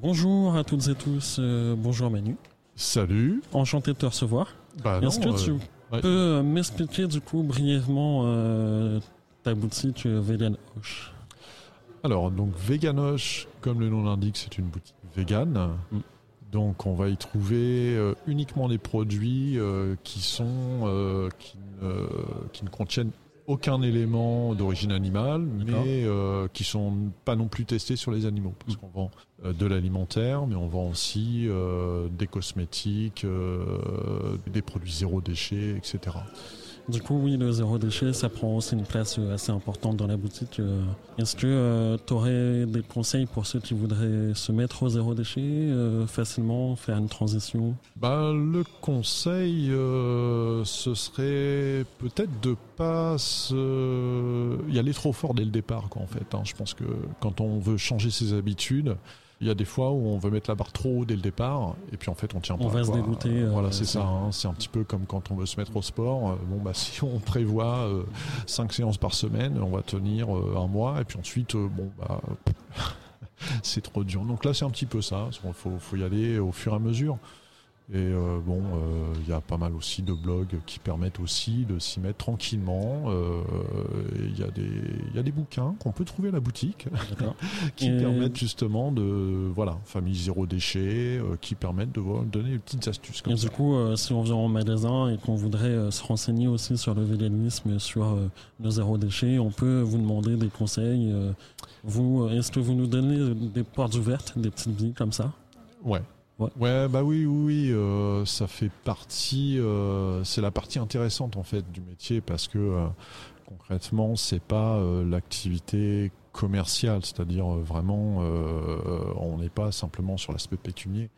Bonjour à toutes et tous, euh, bonjour Manu. Salut. Enchanté de te recevoir. Bah Est-ce que tu euh, ouais. peux euh, m'expliquer du coup brièvement ta boutique Vegan Hoche Alors, donc Veganoche, comme le nom l'indique, c'est une boutique végane. Mm. Donc, on va y trouver euh, uniquement des produits euh, qui sont euh, qui, qui ne contiennent aucun élément d'origine animale, mais euh, qui sont pas non plus testés sur les animaux, parce Mm. qu'on vend euh, de l'alimentaire, mais on vend aussi euh, des cosmétiques, euh, des produits zéro déchet, etc. Du coup, oui, le zéro déchet, ça prend aussi une place euh, assez importante dans la boutique. euh. Est-ce que tu aurais des conseils pour ceux qui voudraient se mettre au zéro déchet euh, facilement, faire une transition? Bah, le conseil, euh, ce serait peut-être de pas se... y aller trop fort dès le départ, quoi, en fait. hein. Je pense que quand on veut changer ses habitudes, il y a des fois où on veut mettre la barre trop haut dès le départ, et puis en fait on tient On pas. va se dégoûter, Euh, euh, voilà, c'est ça. hein. C'est un petit peu comme quand on veut se mettre au sport. Euh, Bon, bah si on prévoit euh, cinq séances par semaine, on va tenir euh, un mois, et puis ensuite, euh, bon, bah. c'est trop dur. Donc là, c'est un petit peu ça. Il faut, faut y aller au fur et à mesure. Et euh, bon, euh, il y a pas mal aussi de blogs qui permettent aussi de s'y mettre tranquillement. Euh, Il y, a des- y a des bouquins qu'on peut trouver à la boutique qui Et- permettent justement de, voilà, famille zéro déchet, qui permettent de voilà, donner des petites astuces comme Et ça. du coup, si on vient en magasin et qu'on voudrait se renseigner aussi sur le véganisme, sur le zéro déchet, on peut vous demander des conseils. vous, est-ce que vous nous donnez des portes ouvertes, des petites billes comme ça? Ouais. Ouais. Bah oui, oui, oui, euh, ça fait partie, euh, c'est la partie intéressante en fait du métier parce que euh, concrètement, c'est pas euh, l'activité commerciale, c'est-à-dire vraiment, on n'est pas simplement sur l'aspect pécunier.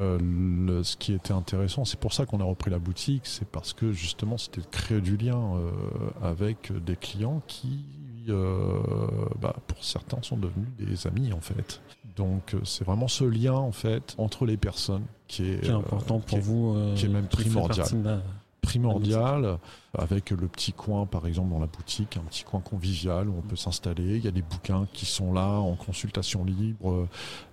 Le- ce qui était intéressant, c'est pour ça qu'on a repris la boutique, c'est parce que justement c'était de créer du lien avec des clients qui, euh, bah, pour certains, sont devenus des amis en fait. Donc euh, c'est vraiment ce lien en fait entre les personnes qui est, qui est euh, important qui pour est vous euh, qui est même primordial. primordial, avec le petit coin par exemple dans la boutique, un petit coin convivial où on peut s'installer. Il y a des bouquins qui sont là en consultation libre. euh,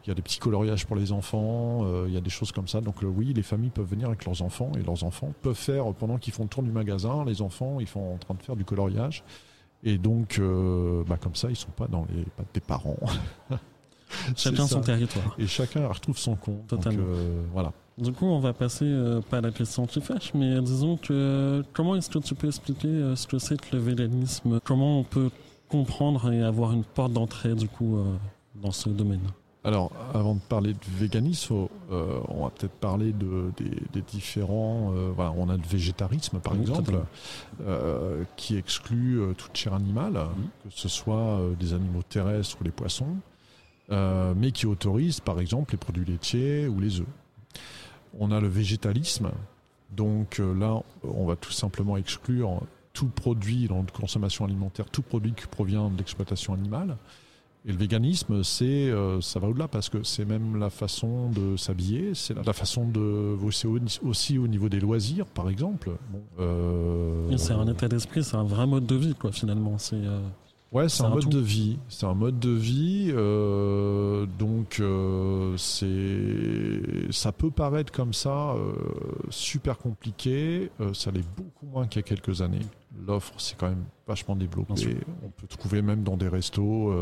Il y a des petits coloriages pour les enfants. euh, Il y a des choses comme ça. Donc euh, oui, les familles peuvent venir avec leurs enfants et leurs enfants peuvent faire pendant qu'ils font le tour du magasin. Les enfants, ils sont en train de faire du coloriage. Et donc, euh, bah, comme ça, ils sont pas dans les pattes des parents. Chacun son territoire. Et chacun retrouve son compte. Donc, Totalement. euh, voilà. Du coup, on va passer euh, pas à la question qui fâche, mais disons que comment est-ce que tu peux expliquer ce que c'est que le véganisme? Comment on peut comprendre et avoir une porte d'entrée du coup dans ce domaine? Alors, avant de parler de véganisme, euh, on va peut-être parler de, des, des différents. euh, voilà, on a le végétarisme, par Oui, exemple, euh, qui exclut toute chair animale, que ce soit des animaux terrestres ou les poissons, mais qui autorise, par exemple, les produits laitiers ou les œufs. On a le végétalisme, donc là, on va tout simplement exclure tout produit dans la consommation alimentaire, tout produit qui provient de l'exploitation animale. Et le véganisme, c'est, euh, ça va au-delà parce que c'est même la façon de s'habiller, c'est la, façon de, aussi au niveau des loisirs, par exemple. Euh, C'est un état d'esprit, c'est un vrai mode de vie quoi finalement. Euh, Ouais, c'est un, un mode de vie. C'est un mode de vie. euh, donc, euh, c'est, ça peut paraître comme ça euh, super compliqué. ça l'est beaucoup moins qu'il y a quelques années. L'offre, c'est quand même vachement Bien développé. sûr. On peut trouver même dans des restos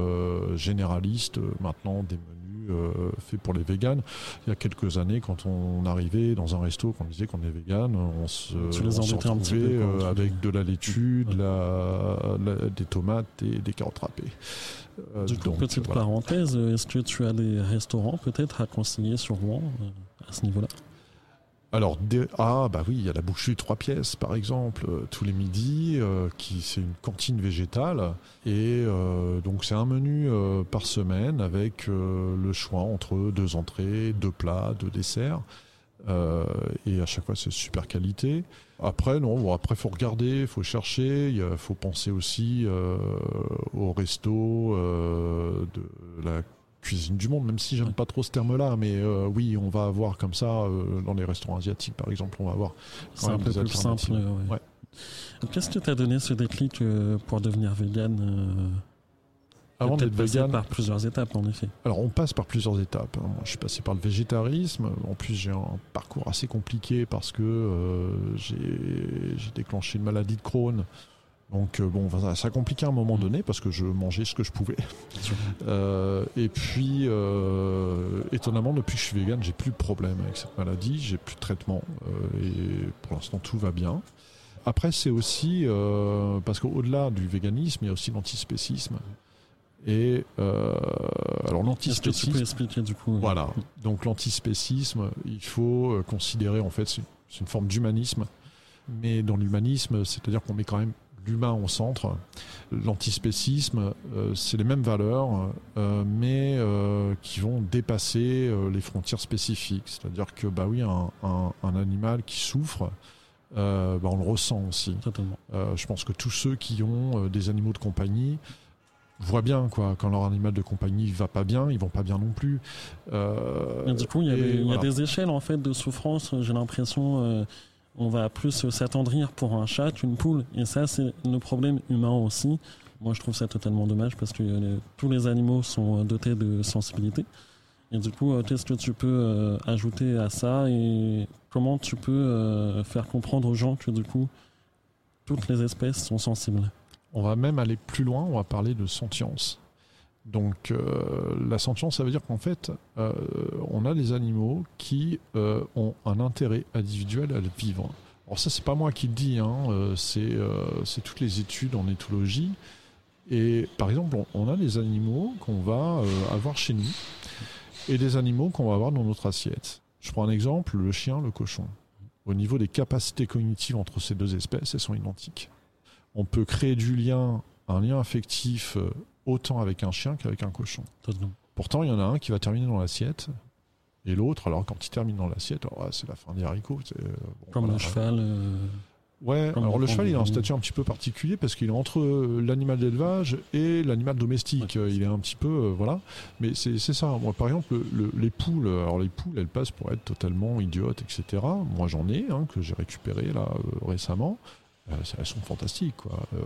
généralistes maintenant des menus euh, faits pour les véganes. Il y a quelques années, quand on arrivait dans un resto, qu'on disait qu'on est vegan, on se, Tu les on se un retrouvait euh, avec de la laitue, de la, la- des tomates et des carottes râpées. Euh, du coup, donc, petite voilà. parenthèse, est-ce que tu as des restaurants peut-être à conseiller sur Rouen à ce niveau-là? Alors, ah bah oui, il y a la boucherie trois pièces, par exemple, euh, tous les midis, euh, qui c'est une cantine végétale, et euh, donc c'est un menu par semaine avec le choix entre deux entrées, deux plats, deux desserts. Et à chaque fois c'est super qualité. Après non, bon, après faut regarder, faut chercher, il faut penser aussi au resto de la cuisine du monde, même si j'aime pas trop ce terme-là, mais euh, oui, on va avoir comme ça euh, dans les restaurants asiatiques par exemple, on va avoir quand un même peu des plus simple. alternatives. ouais. Ouais. Qu'est-ce qui t'a donné ce déclic euh, pour devenir vegan avant d'être vegan. par plusieurs étapes, en effet. Alors, on passe par plusieurs étapes. Hein. Moi, je suis passé par le végétarisme. En plus, j'ai un parcours assez compliqué parce que j'ai déclenché une maladie de Crohn. Donc, euh, bon, ça a compliqué à un moment donné parce que je mangeais ce que je pouvais. Euh, et puis, étonnamment, depuis que je suis vegan, j'ai plus de problème avec cette maladie. J'ai plus de traitement. et pour l'instant, tout va bien. Après, c'est aussi parce qu'au-delà du véganisme, il y a aussi l'antispécisme. Et euh, alors l'antispécisme. Expliquer du coup. Voilà. Donc l'antispécisme, il faut euh, considérer en fait c'est une forme d'humanisme, mais dans l'humanisme, c'est-à-dire qu'on met quand même l'humain au centre. L'antispécisme, euh, c'est les mêmes valeurs, mais qui vont dépasser les frontières spécifiques. C'est-à-dire que bah oui, un, un, animal qui souffre. Bah, on le ressent aussi. Je pense que tous ceux qui ont des animaux de compagnie voient bien quoi quand leur animal de compagnie va pas bien ils vont pas bien non plus euh, du coup il y, a, des, échelles en fait de souffrance j'ai l'impression euh, on va plus s'attendrir pour un chat qu'une poule et ça c'est le problème humain aussi. Moi je trouve ça totalement dommage parce que euh, tous les animaux sont dotés de sensibilité. Et du coup qu'est-ce que tu peux ajouter à ça et comment tu peux faire comprendre aux gens que du coup toutes les espèces sont sensibles? On va même aller plus loin, on va parler de sentience. Donc euh, la sentience, ça veut dire qu'en fait, euh, on a des animaux qui euh, ont un intérêt individuel à vivre. Alors ça, c'est pas moi qui le dis, hein, c'est toutes les études en éthologie. Et par exemple, on, a des animaux qu'on va avoir chez nous et des animaux qu'on va avoir dans notre assiette. Je prends un exemple, le chien, le cochon. Au niveau des capacités cognitives entre ces deux espèces, elles sont identiques on peut créer du lien, un lien affectif euh, autant avec un chien qu'avec un cochon. Pourtant, il y en a un qui va terminer dans l'assiette et l'autre, alors quand il termine dans l'assiette, c'est la fin des haricots. Euh, Comme le cheval. Euh, ouais, alors le cheval, il a un statut un petit peu particulier parce qu'il est entre l'animal d'élevage et l'animal domestique. il est un petit peu. voilà. Mais c'est ça. Moi, par exemple, les poules, alors les poules, elles passent pour être totalement idiotes, etc. Moi, j'en ai, hein, que j'ai récupéré là récemment. Euh, elles sont fantastiques. Quoi. Euh,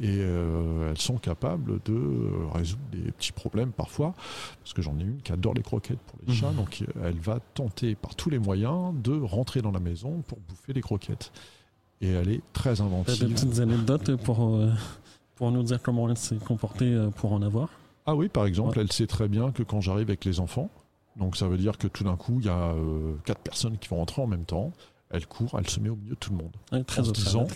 et euh, elles sont capables de résoudre des petits problèmes parfois. Parce que j'en ai une qui adore les croquettes pour les chats. Mhm. Donc elle va tenter par tous les moyens de rentrer dans la maison pour bouffer les croquettes. Et elle est très inventive. Des petites anecdotes pour, pour nous dire comment elle s'est comportée pour en avoir Ah oui, par exemple, elle sait très bien que quand j'arrive avec les enfants, donc ça veut dire que tout d'un coup, il y a quatre personnes qui vont rentrer en même temps elle court, elle se met au milieu de tout le monde. très en disant,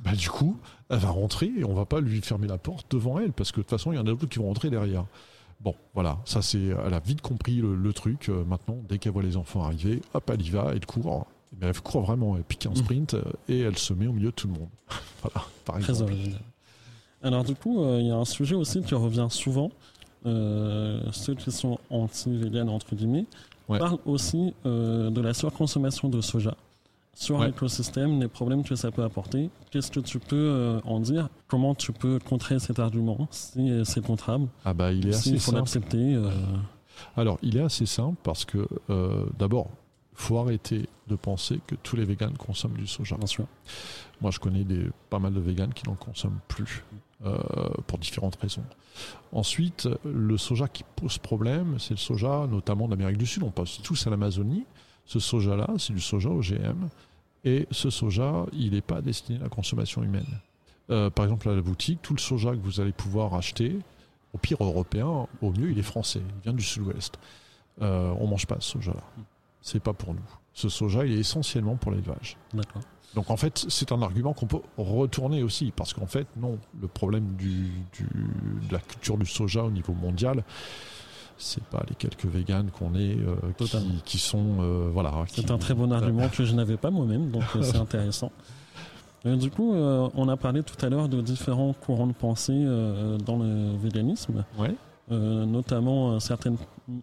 bah, du coup, elle va rentrer et on va pas lui fermer la porte devant elle parce que de toute façon, il y en a d'autres qui vont rentrer derrière. Bon, voilà, ça c'est, elle a vite compris le, truc. Euh, maintenant, dès qu'elle voit les enfants arriver, hop, elle y va, elle court. Mais elle court vraiment, elle pique un mm. sprint euh, et elle se met au milieu de tout le monde. voilà, par exemple. Alors du coup, euh, il y a un sujet aussi qui revient souvent. ceux qui sont anti-véganes, entre guillemets, parlent aussi de la surconsommation de soja sur l'écosystème, les problèmes que ça peut apporter. Qu'est-ce que tu peux euh, en dire? Comment tu peux contrer cet argument si euh, c'est contrable? Ah bah il est assez il faut l'accepter. Euh. Alors il est assez simple parce que d'abord faut arrêter de penser que tous les véganes consomment du soja. Bien sûr. Moi je connais des, pas mal de véganes qui n'en consomment plus pour différentes raisons. Ensuite, le soja qui pose problème, c'est le soja notamment d'Amérique du Sud. On passe tous à l'Amazonie. Ce soja-là, c'est du soja OGM. Et ce soja, il n'est pas destiné à la consommation humaine. Euh, par exemple, à la boutique, tout le soja que vous allez pouvoir acheter, au pire européen, au mieux, il est français. Il vient du sud-ouest. Euh, on ne mange pas ce soja-là. C'est pas pour nous. Ce soja, il est essentiellement pour l'élevage. D'accord. Donc en fait, c'est un argument qu'on peut retourner aussi, parce qu'en fait, non, le problème du, de la culture du soja au niveau mondial, c'est pas les quelques véganes qu'on est euh, qui, sont euh, voilà. C'est un très bon argument que je n'avais pas moi-même, donc euh, c'est intéressant. du coup, on a parlé tout à l'heure de différents courants de pensée dans le véganisme, ouais. notamment certaines,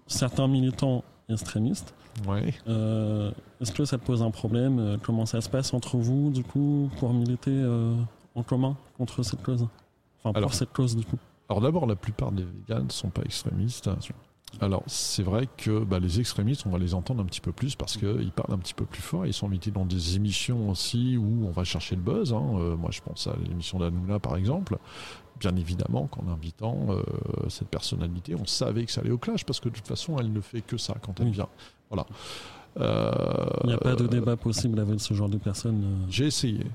certains militants extrémistes. Ouais. Est-ce que ça pose un problème Comment ça se passe entre vous, du coup, pour militer en commun contre cette cause? Enfin, pour cette cause, du coup. Alors d'abord, la plupart des véganes ne sont pas extrémistes. Alors, c'est vrai que bah, les extrémistes, on va les entendre un petit peu plus parce qu'ils parlent un petit peu plus fort. Ils sont invités dans des émissions aussi où on va chercher le buzz. Hein. Euh, moi, je pense à l'émission d'Anoula, par exemple. Bien évidemment qu'en invitant euh, cette personnalité, on savait que ça allait au clash parce que de toute façon, elle ne fait que ça quand elle vient. Voilà. Il n'y a pas de débat possible avec ce genre de personnes. J'ai essayé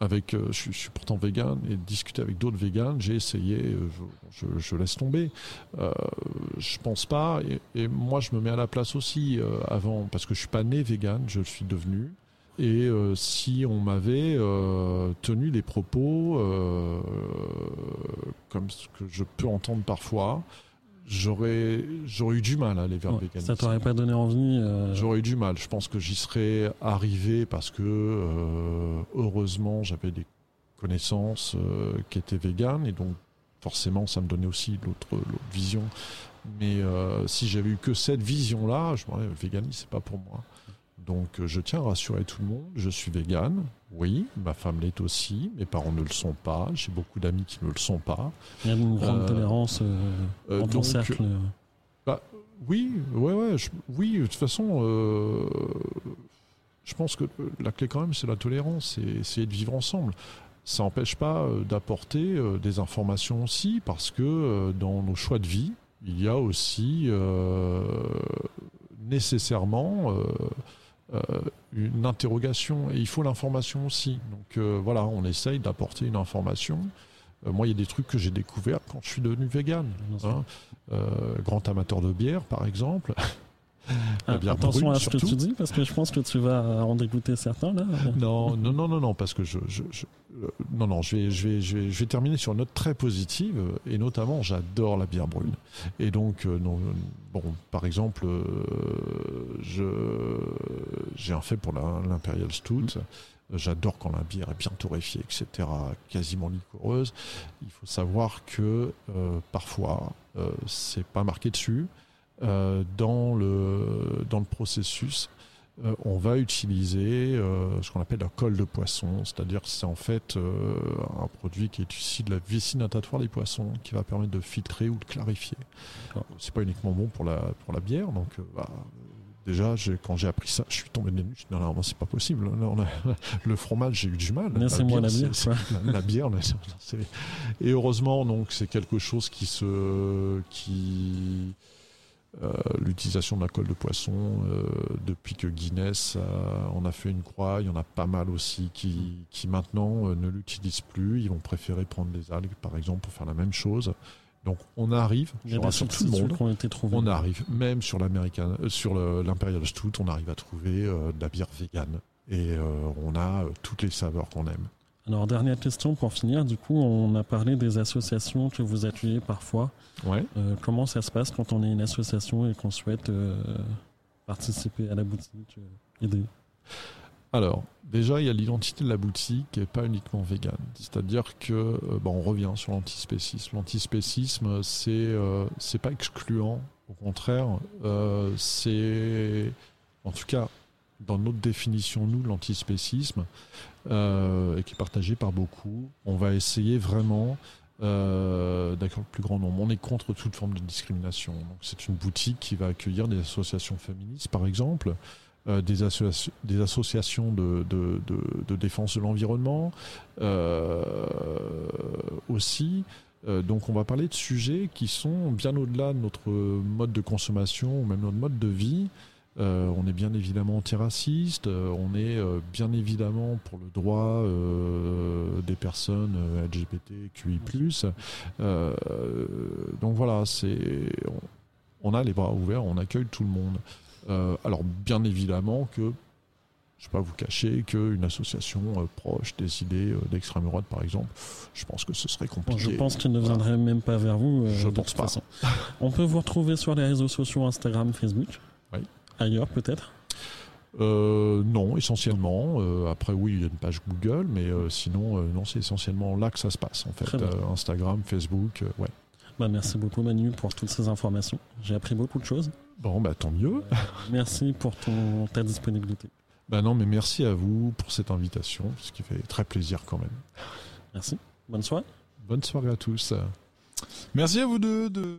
avec, euh, je, suis pourtant vegan et discuter avec d'autres véganes, j'ai essayé, euh, je, laisse tomber. Euh, je pense pas, et, moi je me mets à la place aussi euh, avant, parce que je suis pas né vegan, je le suis devenu. Et si on m'avait tenu les propos comme ce que je peux entendre parfois, j'aurais j'aurais eu du mal à aller vers le véganisme. Ça t'aurait pas donné envie euh, J'aurais eu du mal. Je pense que j'y serais arrivé parce que euh, heureusement j'avais des connaissances euh, qui étaient véganes et donc forcément ça me donnait aussi l'autre vision. Mais si j'avais eu que cette vision-là, je me disais, le véganisme c'est pas pour moi. Donc je tiens à rassurer tout le monde, je suis végane, oui, ma femme l'est aussi, mes parents ne le sont pas, j'ai beaucoup d'amis qui ne le sont pas. Il y a une grande euh, tolérance euh, euh, dans ton cercle bah, Oui, ouais, ouais, oui, de toute façon, je pense que la clé quand même c'est la tolérance, c'est essayer de vivre ensemble. Ça n'empêche pas d'apporter des informations aussi, parce que dans nos choix de vie, il y a aussi nécessairement euh, une interrogation et il faut l'information aussi. Donc euh, voilà, on essaye d'apporter une information. Euh, moi, il y a des trucs que j'ai découverts quand je suis devenu vegan. Hein. grand amateur de bière, par exemple. Ah, attention à ce que tu dis, parce que je pense que tu vas en dégoûter certains là. Non, non, non, non, non, parce que je, je, non, non, je vais, je vais, je vais, je vais terminer sur une note très positive, et notamment, j'adore la bière brune. Et donc, non, bon, par exemple, je, j'ai un fait pour l'imperial stout. J'adore quand la bière est bien torréfiée, etc., quasiment liquoreuse. Il faut savoir que euh, parfois, euh, c'est pas marqué dessus. Euh, dans, le, dans le processus, euh, on va utiliser euh, ce qu'on appelle la colle de poisson, c'est-à-dire que c'est en fait un produit qui est issu de la vessie natatoire des poissons, qui va permettre de filtrer ou de clarifier. C'est pas uniquement bon pour la, pour la bière, donc bah, déjà, quand j'ai appris ça, je suis tombé des nues. Je non, non, c'est pas possible. le fromage, j'ai eu du mal. c'est moi la bière. La, bière, et heureusement, donc, c'est quelque chose qui se, qui, euh, l'utilisation de la colle de poisson euh, depuis que Guinness on a fait une croix, il y en a pas mal aussi qui, qui maintenant euh, ne l'utilisent plus. Ils vont préférer prendre des algues, par exemple, pour faire la même chose. Donc on arrive, sur tout le monde, on arrive même sur l'américain, sur l'imperial stout, on arrive à trouver de la bière végane et on a toutes les saveurs qu'on aime. Alors, dernière question pour finir. Du coup, on a parlé des associations que vous appuyez parfois. Ouais. Euh, comment ça se passe quand on est une association et qu'on souhaite euh, participer à la boutique, euh, aider? Alors, déjà, il y a l'identité de la boutique et pas uniquement vegan. C'est-à-dire que, bon, on revient sur l'antispécisme. L'antispécisme, c'est c'est pas excluant. Au contraire, c'est, en tout cas, dans notre définition, nous, l'antispécisme, euh, et qui est partagé par beaucoup, on va essayer vraiment euh, d'accord le plus grand nombre. On est contre toute forme de discrimination. C'est une boutique qui va accueillir des associations féministes, par exemple, euh, des, des, associations de, défense de l'environnement euh, aussi. Donc on va parler de sujets qui sont bien au-delà de notre mode de consommation ou même notre mode de vie. Euh, on est bien évidemment antiraciste, euh, on est euh, bien évidemment pour le droit des personnes LGBTQI+. donc voilà, c'est on, a les bras ouverts, on accueille tout le monde. alors bien évidemment que je ne vais pas vous cacher qu'une association proche des idées d'extrême droite, par exemple, je pense que ce serait compliqué. Je pense qu'il ne viendrait même pas vers vous. je pense pas. On peut vous retrouver sur les réseaux sociaux Instagram, Facebook. Oui ailleurs peut-être euh, non, essentiellement. Euh, après, oui, il y a une page Google, mais euh, sinon, non, c'est essentiellement là que ça se passe, en fait. Instagram, Facebook, ouais. Bah, merci beaucoup, Manu, pour toutes ces informations. J'ai appris beaucoup de choses. Bon, bah, tant mieux. merci pour ton, ta disponibilité. Bah non, mais merci à vous pour cette invitation, ce qui fait très plaisir quand même. Merci. Bonne soirée. Bonne soirée à tous. Merci à vous deux. De...